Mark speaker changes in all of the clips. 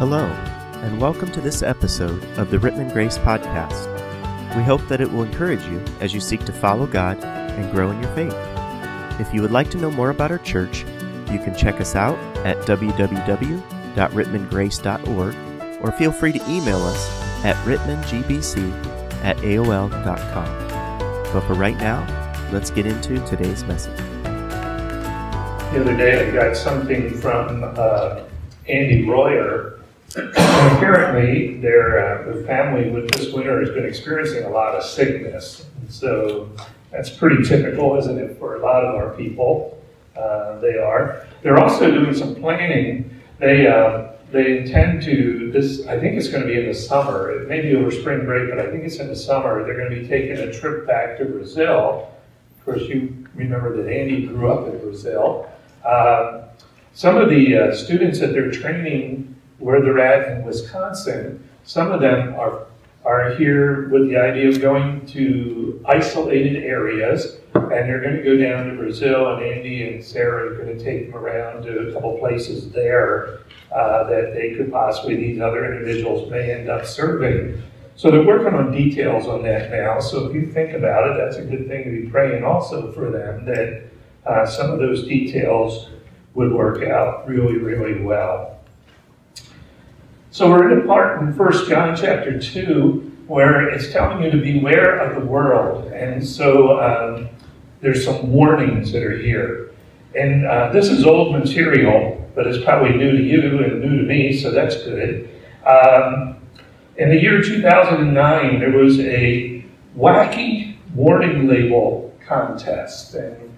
Speaker 1: Hello, and welcome to this episode of the Rittman Grace Podcast. We hope that it will encourage you as you seek to follow God and grow in your faith. If you would like to know more about our church, you can check us out at www.rittmangrace.org or feel free to email us at rittmangbc at aol.com. But for right now, let's get into today's message.
Speaker 2: The other day, I got something from uh, Andy Royer. Apparently, their, uh, their family with this winter has been experiencing a lot of sickness. So that's pretty typical, isn't it, for a lot of our people? Uh, they are. They're also doing some planning. They uh, they intend to this. I think it's going to be in the summer. It may be over spring break, but I think it's in the summer. They're going to be taking a trip back to Brazil. Of course, you remember that Andy grew up in Brazil. Uh, some of the uh, students that they're training where they're at in Wisconsin, some of them are are here with the idea of going to isolated areas, and they're going to go down to Brazil, and Andy and Sarah are going to take them around to a couple places there uh, that they could possibly, these other individuals may end up serving. So they're working on details on that now. So if you think about it, that's a good thing to be praying also for them that uh, some of those details would work out really, really well. So we're in a part in 1 John chapter 2 where it's telling you to beware of the world. And so um, there's some warnings that are here. And uh, this is old material, but it's probably new to you and new to me, so that's good. Um, in the year 2009, there was a wacky warning label contest. And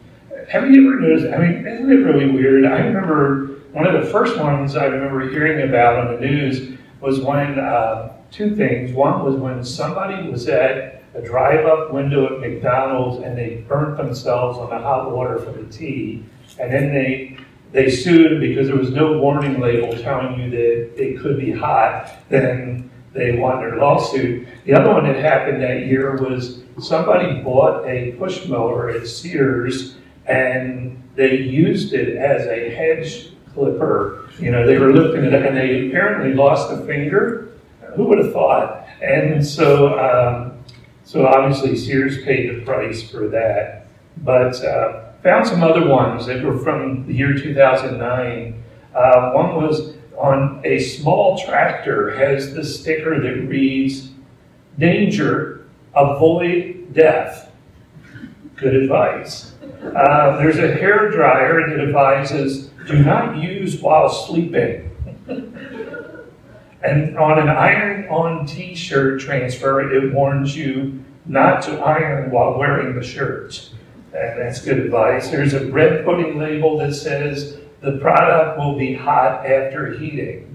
Speaker 2: have you ever noticed? I mean, isn't it really weird? I remember one of the first ones I remember hearing about on the news was when uh, two things. One was when somebody was at a drive-up window at McDonald's and they burnt themselves on the hot water for the tea, and then they they sued because there was no warning label telling you that it could be hot. Then they won their lawsuit. The other one that happened that year was somebody bought a push mower at Sears and they used it as a hedge clipper. You know, they were lifting it and they apparently lost a finger. Who would have thought? And so, um, so obviously Sears paid the price for that. But uh, found some other ones that were from the year 2009. Uh, one was on a small tractor has the sticker that reads, "Danger, avoid death." Good advice. Uh, there's a hair dryer that advises do not use while sleeping. and on an iron on t shirt transfer, it warns you not to iron while wearing the shirt. And that's good advice. There's a bread pudding label that says the product will be hot after heating.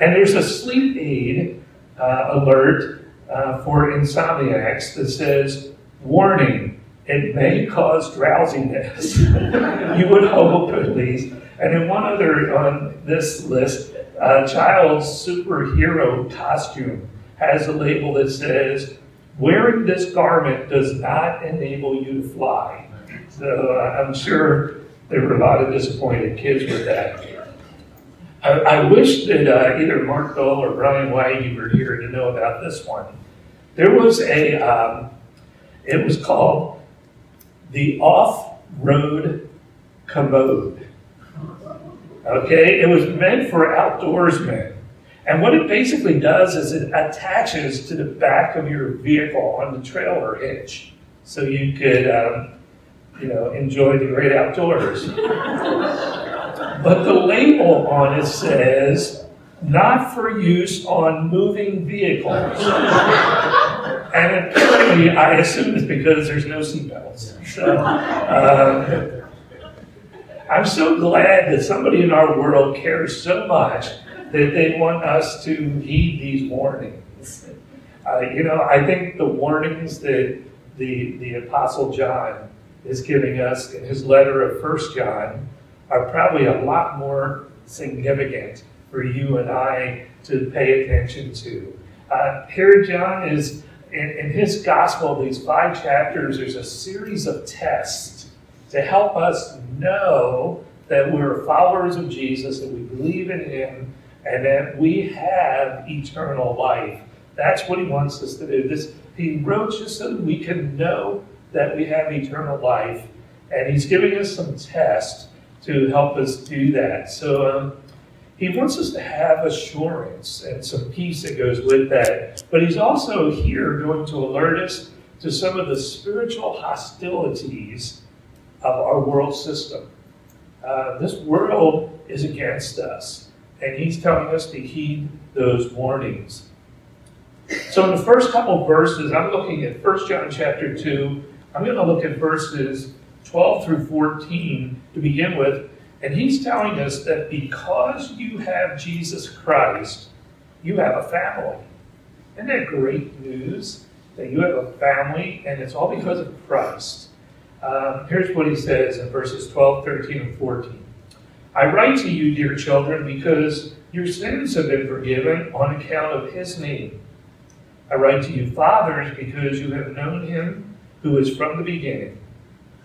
Speaker 2: And there's a sleep aid uh, alert uh, for insomniacs that says, warning, it may cause drowsiness. you would hope, at least. And then one other on this list, a child's superhero costume has a label that says, wearing this garment does not enable you to fly. So uh, I'm sure there were a lot of disappointed kids with that. I, I wish that uh, either Mark Dole or Brian White were here to know about this one. There was a, um, it was called the off-road commode. Okay, it was meant for outdoorsmen. And what it basically does is it attaches to the back of your vehicle on the trailer hitch, so you could, um, you know, enjoy the great outdoors. but the label on it says not for use on moving vehicles. and apparently, I assume it's because there's no seatbelts. So, um, I'm so glad that somebody in our world cares so much that they want us to heed these warnings. Uh, you know, I think the warnings that the, the Apostle John is giving us in his letter of First John are probably a lot more significant for you and I to pay attention to. Uh, here, John is in, in his gospel, these five chapters, there's a series of tests to help us know that we're followers of Jesus, that we believe in him, and that we have eternal life. That's what he wants us to do. This he wrote just so that we can know that we have eternal life, and he's giving us some tests to help us do that. So um, he wants us to have assurance and some peace that goes with that. But he's also here going to alert us to some of the spiritual hostilities of our world system. Uh, this world is against us, and he's telling us to heed those warnings. So, in the first couple verses, I'm looking at 1 John chapter 2. I'm going to look at verses 12 through 14 to begin with. And he's telling us that because you have Jesus Christ, you have a family. Isn't that great news? That you have a family, and it's all because of Christ. Um, here's what he says in verses 12, 13, and 14. I write to you, dear children, because your sins have been forgiven on account of his name. I write to you, fathers, because you have known him who is from the beginning.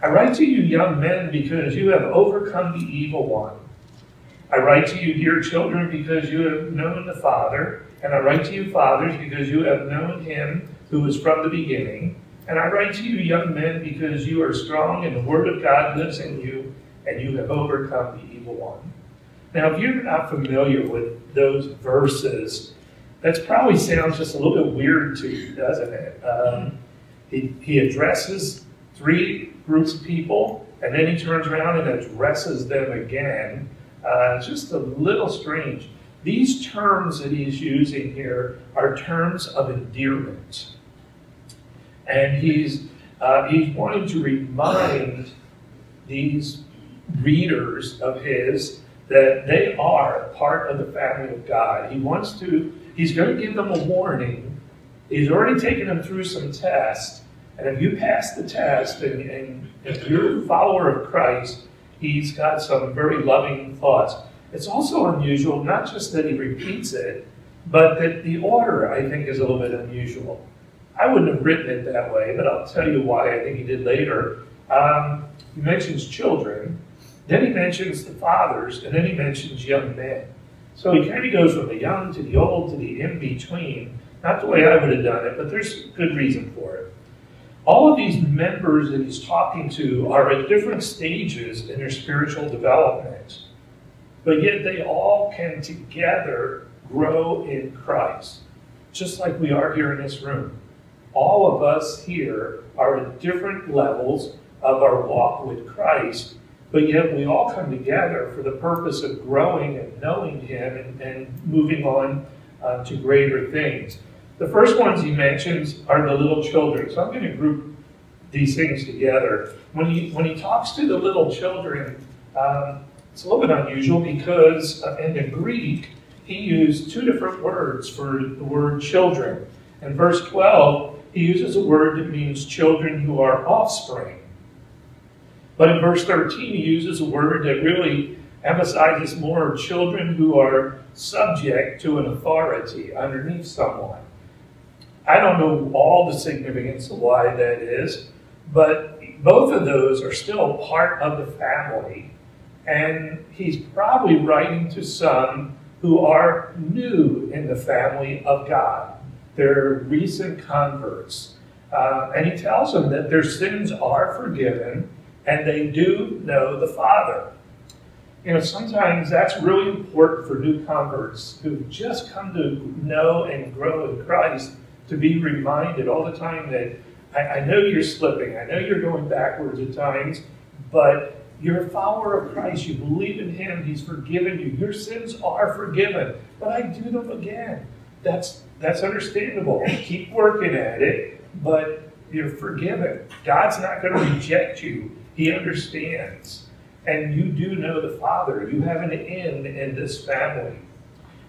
Speaker 2: I write to you, young men, because you have overcome the evil one. I write to you, dear children, because you have known the Father. And I write to you, fathers, because you have known him who is from the beginning. And I write to you, young men, because you are strong and the word of God lives in you, and you have overcome the evil one. Now, if you're not familiar with those verses, that probably sounds just a little bit weird to you, doesn't it? Um, he, he addresses three groups of people, and then he turns around and addresses them again. Uh, just a little strange. These terms that he's using here are terms of endearment. And he's, uh, he's wanting to remind these readers of his that they are part of the family of God. He wants to He's going to give them a warning. He's already taken them through some tests. And if you pass the test and, and if you're a follower of Christ, he's got some very loving thoughts. It's also unusual, not just that he repeats it, but that the order, I think, is a little bit unusual. I wouldn't have written it that way, but I'll tell you why I think he did later. Um, he mentions children, then he mentions the fathers, and then he mentions young men. So he kind of goes from the young to the old to the in between. Not the way I would have done it, but there's good reason for it. All of these members that he's talking to are at different stages in their spiritual development, but yet they all can together grow in Christ, just like we are here in this room. All of us here are at different levels of our walk with Christ, but yet we all come together for the purpose of growing and knowing Him and, and moving on uh, to greater things. The first ones he mentions are the little children. So I'm going to group these things together. When he, when he talks to the little children, um, it's a little bit unusual because uh, in the Greek, he used two different words for the word children. In verse 12, he uses a word that means children who are offspring. But in verse 13, he uses a word that really emphasizes more children who are subject to an authority underneath someone. I don't know all the significance of why that is, but both of those are still part of the family. And he's probably writing to some who are new in the family of God. They're recent converts. Uh, and he tells them that their sins are forgiven and they do know the Father. You know, sometimes that's really important for new converts who just come to know and grow in Christ to be reminded all the time that I, I know you're slipping, I know you're going backwards at times, but you're a follower of Christ. You believe in Him. He's forgiven you. Your sins are forgiven. But I do them again. That's that's understandable. Keep working at it, but you're forgiven. God's not going to reject you. He understands. And you do know the Father. You have an end in this family.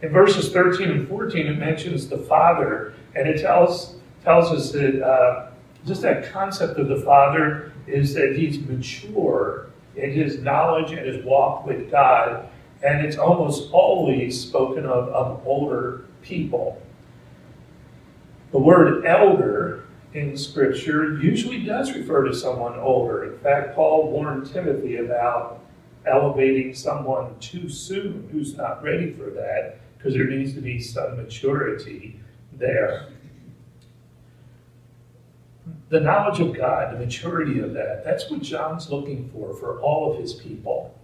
Speaker 2: In verses 13 and 14, it mentions the Father, and it tells, tells us that uh, just that concept of the Father is that he's mature in his knowledge and his walk with God, and it's almost always spoken of of older people. The word elder in Scripture usually does refer to someone older. In fact, Paul warned Timothy about elevating someone too soon who's not ready for that because there needs to be some maturity there. The knowledge of God, the maturity of that, that's what John's looking for for all of his people.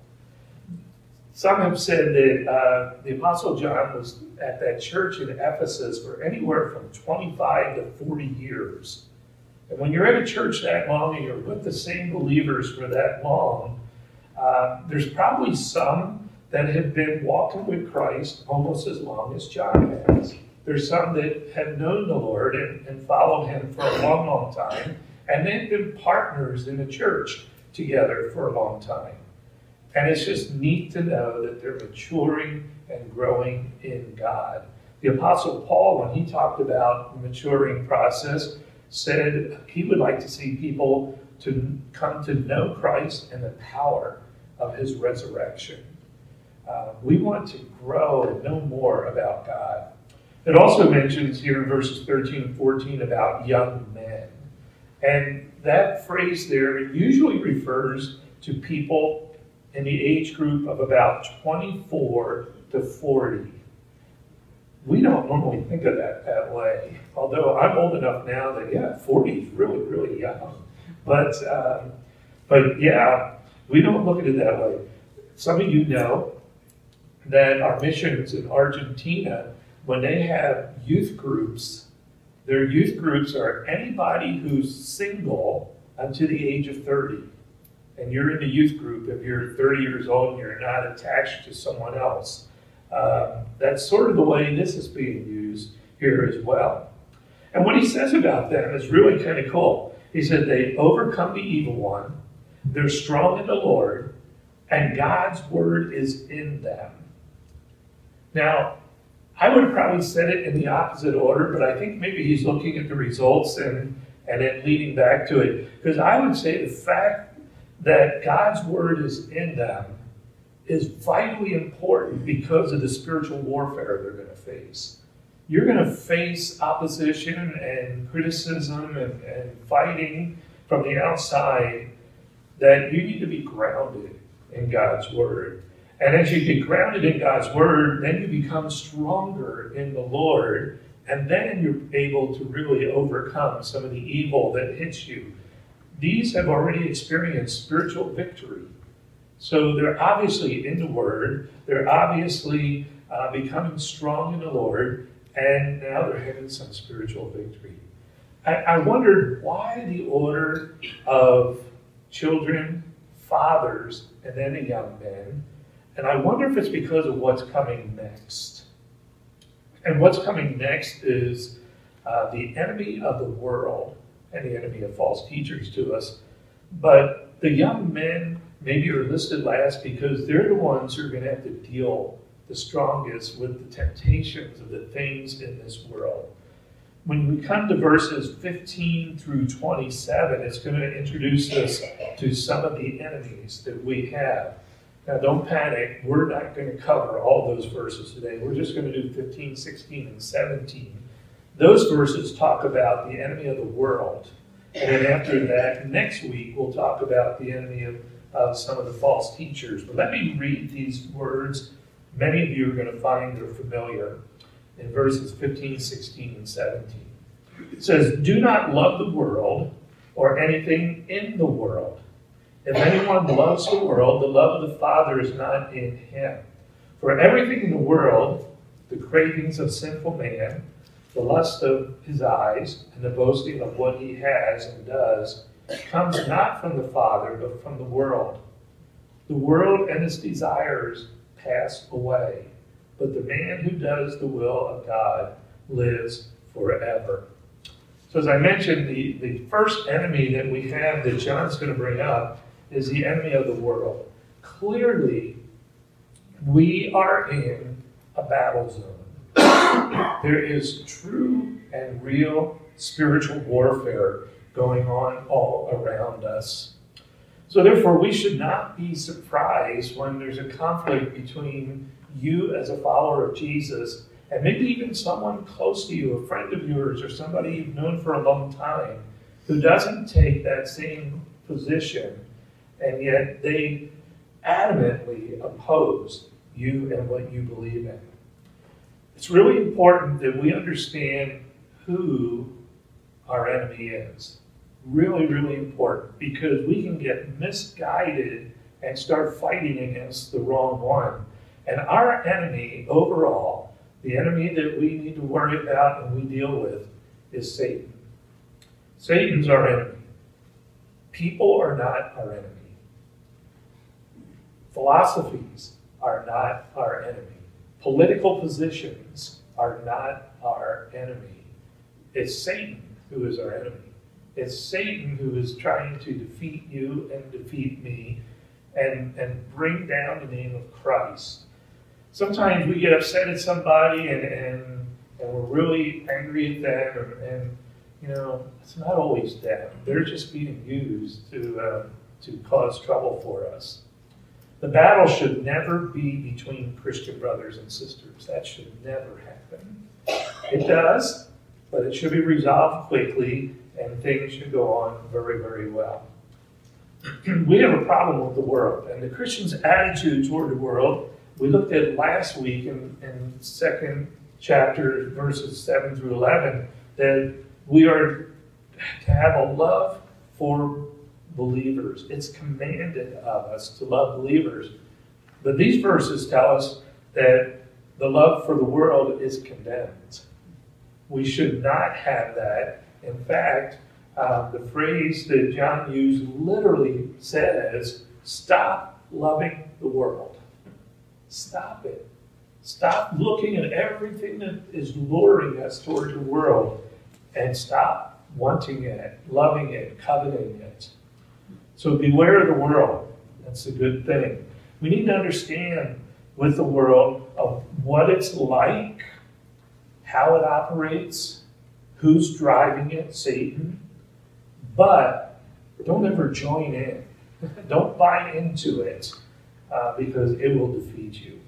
Speaker 2: Some have said that uh, the Apostle John was at that church in Ephesus for anywhere from 25 to 40 years. And when you're at a church that long and you're with the same believers for that long, uh, there's probably some that have been walking with Christ almost as long as John has. There's some that have known the Lord and, and followed him for a long, long time, and they've been partners in the church together for a long time. And it's just neat to know that they're maturing and growing in God. The Apostle Paul, when he talked about the maturing process, said he would like to see people to come to know Christ and the power of his resurrection. Uh, we want to grow and know more about God. It also mentions here in verses 13 and 14 about young men. And that phrase there usually refers to people in the age group of about 24 to 40. We don't normally think of that that way, although I'm old enough now that, yeah, 40 is really, really young. But, um, but yeah, we don't look at it that way. Some of you know that our missions in Argentina, when they have youth groups, their youth groups are anybody who's single to the age of 30 and you're in the youth group, if you're 30 years old and you're not attached to someone else, um, that's sort of the way this is being used here as well. And what he says about them is really kind of cool. He said, They overcome the evil one, they're strong in the Lord, and God's word is in them. Now, I would have probably said it in the opposite order, but I think maybe he's looking at the results and, and then leading back to it. Because I would say the fact that God's word is in them is vitally important because of the spiritual warfare they're going to face. You're going to face opposition and criticism and, and fighting from the outside that you need to be grounded in God's word. And as you get grounded in God's word, then you become stronger in the Lord, and then you're able to really overcome some of the evil that hits you these have already experienced spiritual victory. So they're obviously in the Word, they're obviously uh, becoming strong in the Lord, and now they're having some spiritual victory. I, I wondered why the order of children, fathers, and then the young men. And I wonder if it's because of what's coming next. And what's coming next is uh, the enemy of the world and the enemy of false teachers to us. But the young men maybe are listed last because they're the ones who are going to have to deal the strongest with the temptations of the things in this world. When we come to verses 15 through 27, it's going to introduce us to some of the enemies that we have. Now, don't panic. We're not going to cover all those verses today. We're just going to do 15, 16, and 17 those verses talk about the enemy of the world. And then after that, next week, we'll talk about the enemy of, of some of the false teachers. But let me read these words. Many of you are going to find they're familiar in verses 15, 16, and 17. It says, Do not love the world or anything in the world. If anyone loves the world, the love of the Father is not in him. For everything in the world, the cravings of sinful man, the lust of his eyes and the boasting of what he has and does comes not from the Father, but from the world. The world and its desires pass away, but the man who does the will of God lives forever. So, as I mentioned, the, the first enemy that we have that John's going to bring up is the enemy of the world. Clearly, we are in a battle zone there is true and real spiritual warfare going on all around us. So, therefore, we should not be surprised when there's a conflict between you as a follower of Jesus and maybe even someone close to you, a friend of yours, or somebody you've known for a long time, who doesn't take that same position, and yet they adamantly oppose you and what you believe in. It's really important that we understand who our enemy is. Really, really important because we can get misguided and start fighting against the wrong one. And our enemy overall, the enemy that we need to worry about and we deal with, is Satan. Satan's our enemy. People are not our enemy. Philosophies are not our enemy. Political positions are not our enemy. It's Satan who is our enemy. It's Satan who is trying to defeat you and defeat me and, and bring down the name of Christ. Sometimes we get upset at somebody and, and, and we're really angry at them, and, you know, it's not always them. They're just being used to, um, to cause trouble for us. The battle should never be between Christian brothers and sisters. That should never happen. It does, but it should be resolved quickly and things should go on very, very well. we have a problem with the world, and the Christian's attitude toward the world, we looked at last week in, in second chapter, verses 7 through 11, that we are to have a love for believers. It's commanded of us to love believers. But these verses tell us that the love for the world is condemned. We should not have that. In fact, uh, the phrase that John used literally says, stop loving the world. Stop it. Stop looking at everything that is luring us toward the world and stop wanting it, loving it, coveting it. So beware of the world. That's a good thing. We need to understand with the world of what it's like, how it operates, who's driving it, Satan. But don't ever join in. don't buy into it uh, because it will defeat you.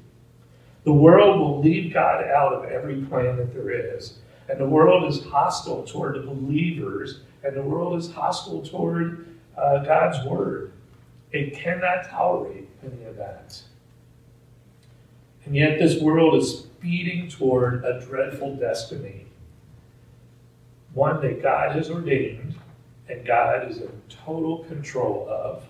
Speaker 2: The world will leave God out of every plan that there is. And the world is hostile toward the believers, and the world is hostile toward uh, God's word. It cannot tolerate any of that. And yet, this world is speeding toward a dreadful destiny, one that God has ordained and God is in total control of.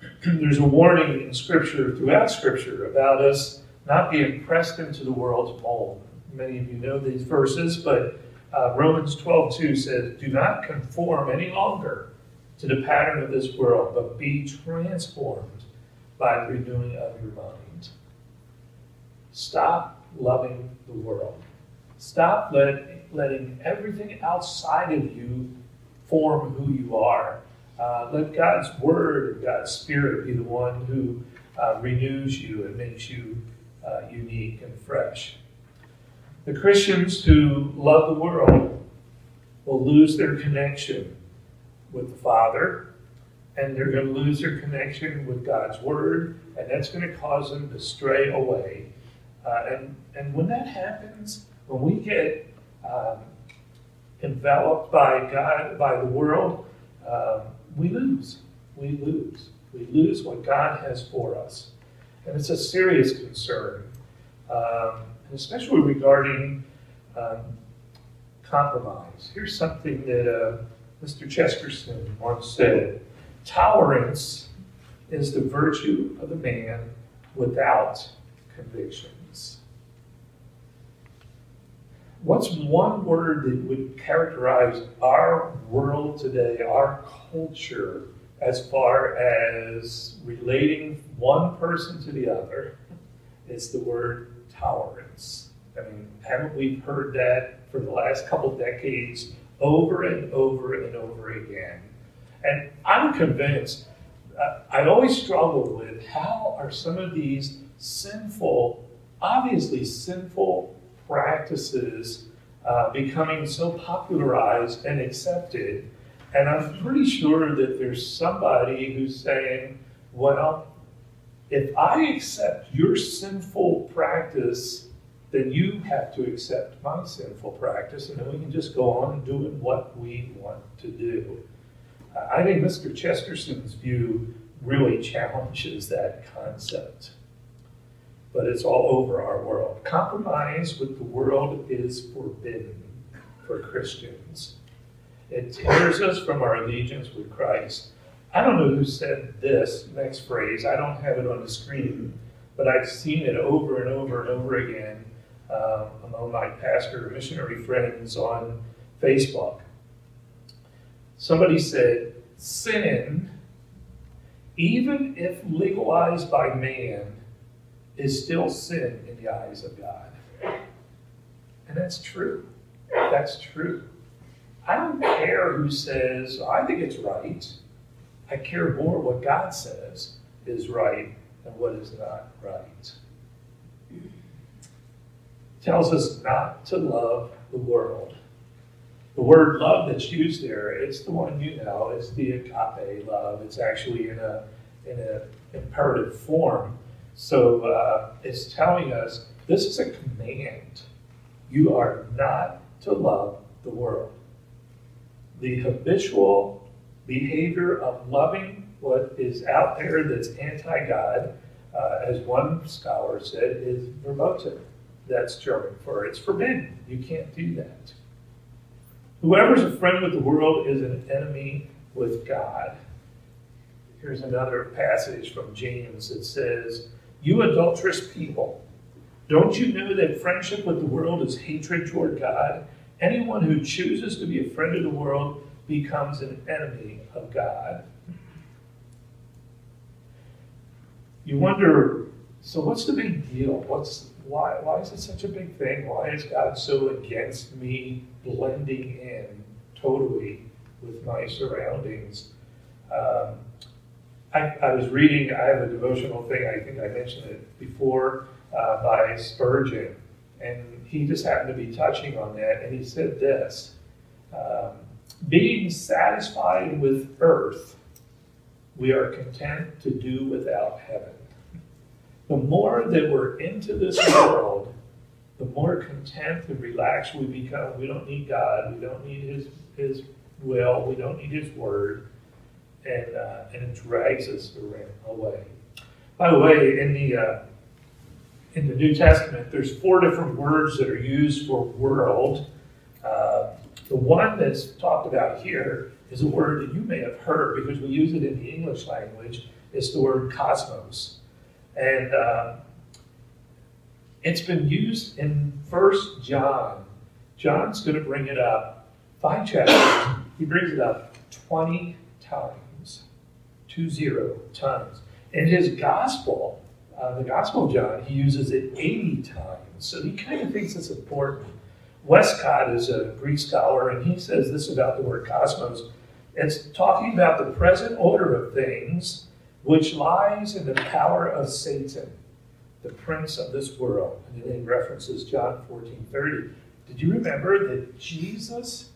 Speaker 2: There's a warning in Scripture, throughout Scripture, about us not being pressed into the world's mold. Many of you know these verses, but uh, Romans 12 2 says, Do not conform any longer to the pattern of this world, but be transformed by the renewing of your mind. Stop loving the world. Stop let, letting everything outside of you form who you are. Uh, let God's Word and God's Spirit be the one who uh, renews you and makes you uh, unique and fresh. The Christians who love the world will lose their connection with the Father, and they're going to lose their connection with God's Word, and that's going to cause them to stray away. Uh, and, and when that happens, when we get um, enveloped by God, by the world, um, we lose. We lose. We lose what God has for us. And it's a serious concern, um, especially regarding um, compromise. Here's something that uh, Mr. Chesterton once said Tolerance is the virtue of the man without convictions. What's one word that would characterize our world today, our culture, as far as relating one person to the other? It's the word tolerance. I mean, haven't we heard that for the last couple decades over and over and over again? And I'm convinced, I always struggled with how are some of these sinful, obviously sinful practices uh, becoming so popularized and accepted. And I'm pretty sure that there's somebody who's saying, well, if I accept your sinful practice, then you have to accept my sinful practice, and then we can just go on doing what we want to do. I think Mr. Chesterton's view really challenges that concept. but it's all over our world. Compromise with the world is forbidden for Christians. It tears us from our allegiance with Christ. I don't know who said this next phrase. I don't have it on the screen, but I've seen it over and over and over again um, among my pastor missionary friends on Facebook. Somebody said, Sin, even if legalized by man, is still sin in the eyes of God. And that's true. That's true. I don't care who says, I think it's right. I care more what God says is right than what is not right. Tells us not to love the world. The word love that's used there, it's the one you know, it's the agape love. It's actually in a in an imperative form. So uh, it's telling us this is a command. You are not to love the world. The habitual behavior of loving what is out there that's anti God, uh, as one scholar said, is verboten. That's German for it's forbidden. You can't do that. Whoever's a friend with the world is an enemy with God. Here's another passage from James that says, You adulterous people, don't you know that friendship with the world is hatred toward God? Anyone who chooses to be a friend of the world becomes an enemy of God. You wonder, so what's the big deal? What's why why is it such a big thing? Why is God so against me blending in totally with my surroundings? Um, I, I, was reading, I have a devotional thing, I think I mentioned it before, uh, by Spurgeon, and he just happened to be touching on that, and he said this um, Being satisfied with earth, we are content to do without heaven. The more that we're into this world, the more content and relaxed we become. We don't need God, we don't need His, His will, we don't need His word, and, uh, and it drags us away. By the way, in the uh, in the New Testament, there's four different words that are used for world. Uh, the one that's talked about here is a word that you may have heard because we use it in the English language. It's the word cosmos. And uh, it's been used in First John. John's going to bring it up five chapters. He brings it up 20 times, two zero times. In his gospel, uh, the Gospel of John, he uses it 80 times. So he kind of thinks it's important. Westcott is a Greek scholar, and he says this about the word cosmos. It's talking about the present order of things which lies in the power of Satan, the prince of this world. And it references John 14 30. Did you remember that Jesus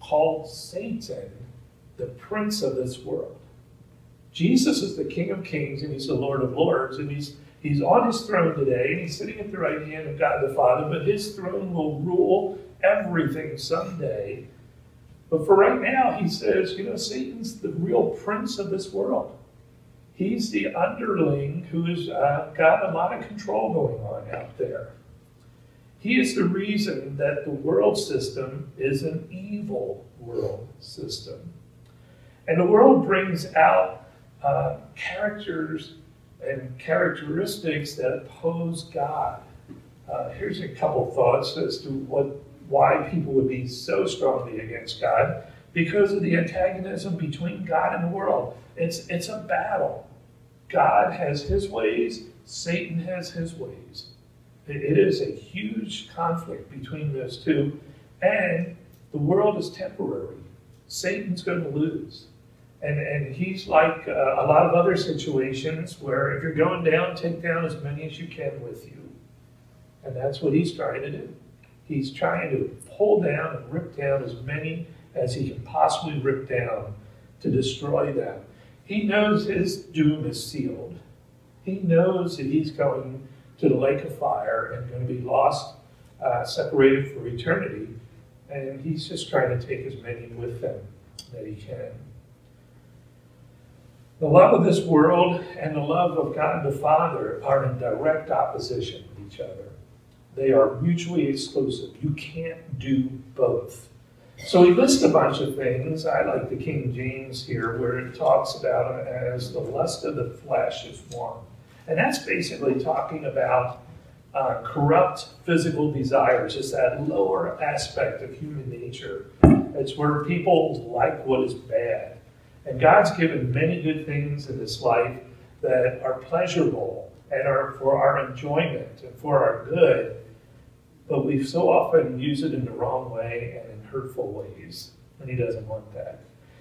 Speaker 2: called Satan the prince of this world? Jesus is the King of Kings and He's the Lord of Lords, and He's He's on his throne today, and he's sitting at the right hand of God the Father, but his throne will rule everything someday. But for right now, he says, you know, Satan's the real prince of this world. He's the underling who has uh, got a lot of control going on out there. He is the reason that the world system is an evil world system. And the world brings out uh, characters and characteristics that oppose God. Uh, here's a couple thoughts as to what why people would be so strongly against God because of the antagonism between God and the world. It's, it's a battle. God has his ways, Satan has his ways. It, is a huge conflict between those two, and the world is temporary. Satan's going to lose. And, and he's like uh, a lot of other situations where if you're going down, take down as many as you can with you. And that's what he's trying to do. He's trying to pull down and rip down as many as he can possibly rip down to destroy them. He knows his doom is sealed. He knows that he's going to the lake of fire and going to be lost, uh, separated for eternity. And he's just trying to take as many with him that he can. The love of this world and the love of God the Father are in direct opposition with each other. They are mutually exclusive. You can't do both. So he lists a bunch of things. I like the King James here, where it talks about it as the lust of the flesh is one. And that's basically talking about uh, corrupt physical desires, it's that lower aspect of human nature. It's where people like what is bad. And God's given many good things in this life that are pleasurable and are for our enjoyment and for our good, but we so often use it in the wrong way and hurtful ways, and He doesn't want that.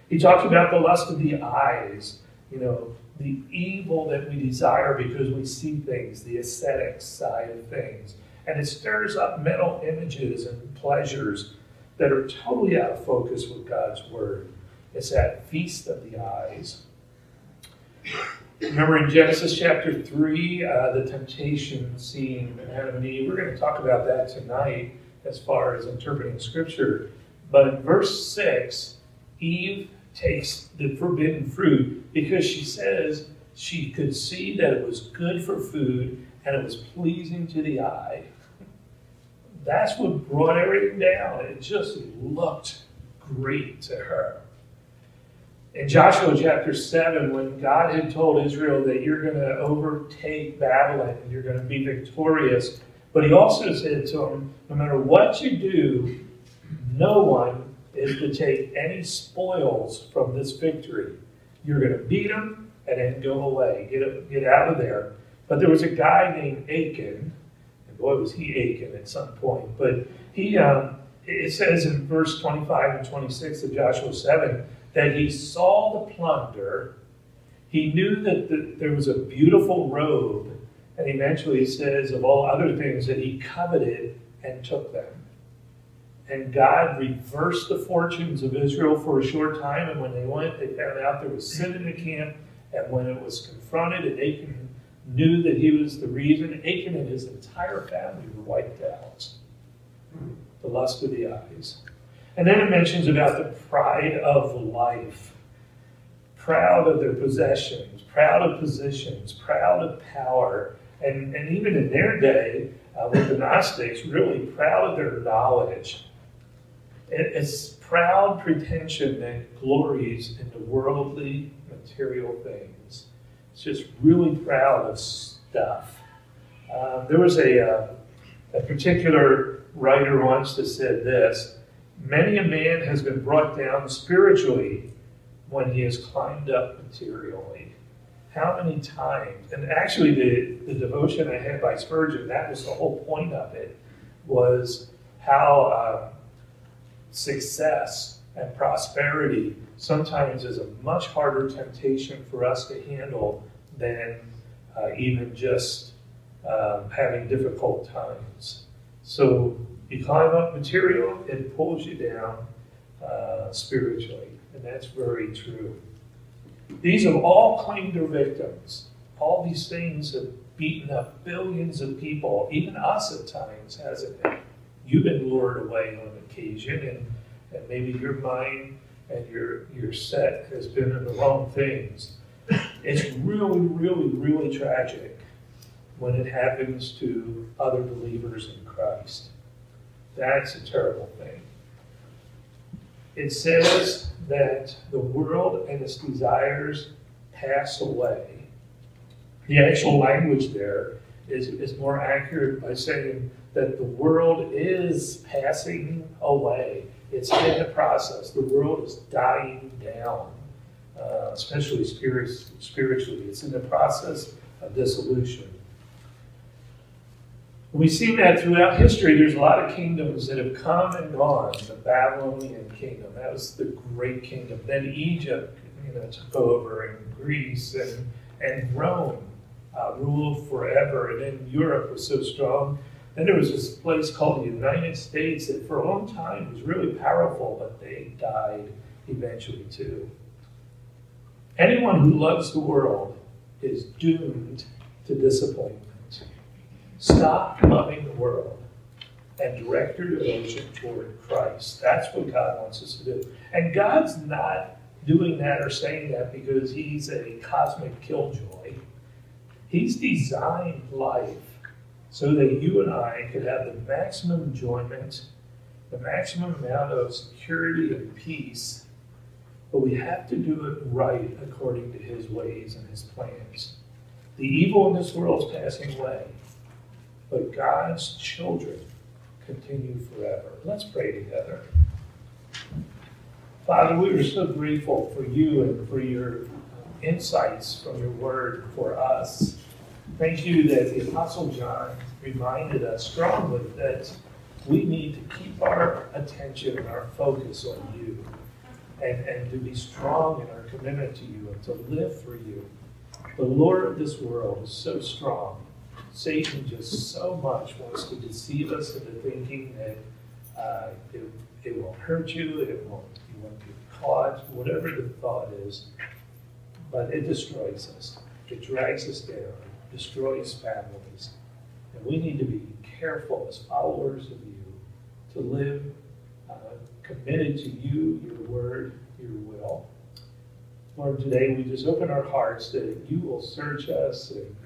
Speaker 2: He talks about the lust of the eyes, you know, the evil that we desire because we see things, the aesthetic side of things. And it stirs up mental images and pleasures that are totally out of focus with God's Word. It's that feast of the eyes. Remember in Genesis chapter 3, uh, the temptation scene Adam and Eve. We're going to talk about that tonight as far as interpreting Scripture. But in verse 6, Eve takes the forbidden fruit because she says she could see that it was good for food and it was pleasing to the eye. That's what brought everything down. It just looked great to her. In Joshua chapter 7, when God had told Israel that you're going to overtake Babylon and you're going to be victorious, but he also said to them, no matter what you do, no one is to take any spoils from this victory. You're going to beat them and then go away, get, get out of there. But there was a guy named Achan, and boy, was he Achan at some point. But he, um, it says in verse 25 and 26 of Joshua 7 that he saw the plunder. He knew that the, there was a beautiful robe, and eventually he says, of all other things, that he coveted and took them. And God reversed the fortunes of Israel for a short time. And when they went, they found out there was sin in the camp. And when it was confronted, and Achan knew that he was the reason, Achan and his entire family were wiped out. The lust of the eyes. And then it mentions about the pride of life. Proud of their possessions, proud of positions, proud of power. And, and even in their day, uh, with the Gnostics, really proud of their knowledge it's proud pretension that glories in the worldly, material things. It's just really proud of stuff. Um, there was a, uh, a particular writer once that said this Many a man has been brought down spiritually when he has climbed up materially. How many times? And actually, the, the devotion I had by Spurgeon, that was the whole point of it, was how. Uh, success and prosperity sometimes is a much harder temptation for us to handle than uh, even just um, having difficult times. So you climb up material, it pulls you down uh, spiritually, and that's very true. These have all claimed their victims. All these things have beaten up billions of people, even us at times, hasn't it? You've been lured away on occasion, and, and maybe your mind and your, your set has been in the wrong things. It's really, really, really tragic when it happens to other believers in Christ. That's a terrible thing. It says that the world and its desires pass away. The actual language there is, is more accurate by saying that the world is passing away. It's in the process. The world is dying down, uh, especially spirit, spiritually. It's in the process of dissolution. We've seen that throughout history. There's a lot of kingdoms that have come and gone. The Babylonian kingdom, that was the great kingdom. Then Egypt, you know, took over, and Greece and, and Rome uh, ruled forever. And then Europe was so strong then there was this place called the United States that for a long time was really powerful, but they died eventually too. Anyone who loves the world is doomed to disappointment. Stop loving the world and direct your devotion toward Christ. That's what God wants us to do. And God's not doing that or saying that because he's a cosmic killjoy. He's designed life so that you and I could have the maximum enjoyment, the maximum amount of security and peace, but we have to do it right according to his ways and his plans. The evil in this world is passing away, but God's children continue forever. Let's pray together. Father, we are so grateful for you and for your insights from your word for us. Thank you that the Apostle John reminded us strongly that we need to keep our attention and our focus on you and, and to be strong in our commitment to you and to live for you. The Lord of this world is so strong. Satan just so much wants to deceive us into thinking that uh, it, it won't hurt you, it won't, you won't get caught, whatever the thought is. But it destroys us. It drags us down destroys families. And we need to be careful as followers of you to live uh, committed to you, your word, your will. Lord, today we just open our hearts that you will search us and, and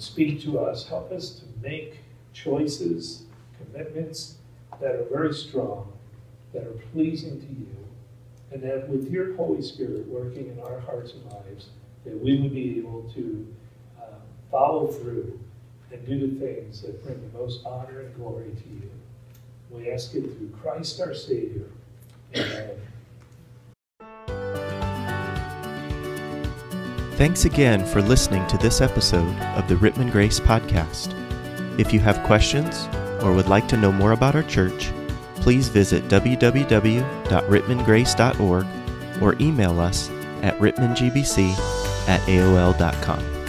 Speaker 2: speak to us. Help us to make choices, commitments that are very strong, that are pleasing to you, and that with your Holy Spirit working in our hearts and lives, that we would be able to um, follow through and do the things that bring the most honor and glory to you. We ask it through Christ our Savior. Amen.
Speaker 1: Thanks again for listening to this episode of the Rittman Grace Podcast. If you have questions or would like to know more about our church, please visit www.rittmangrace.org or email us at rittmangbc at aol.com.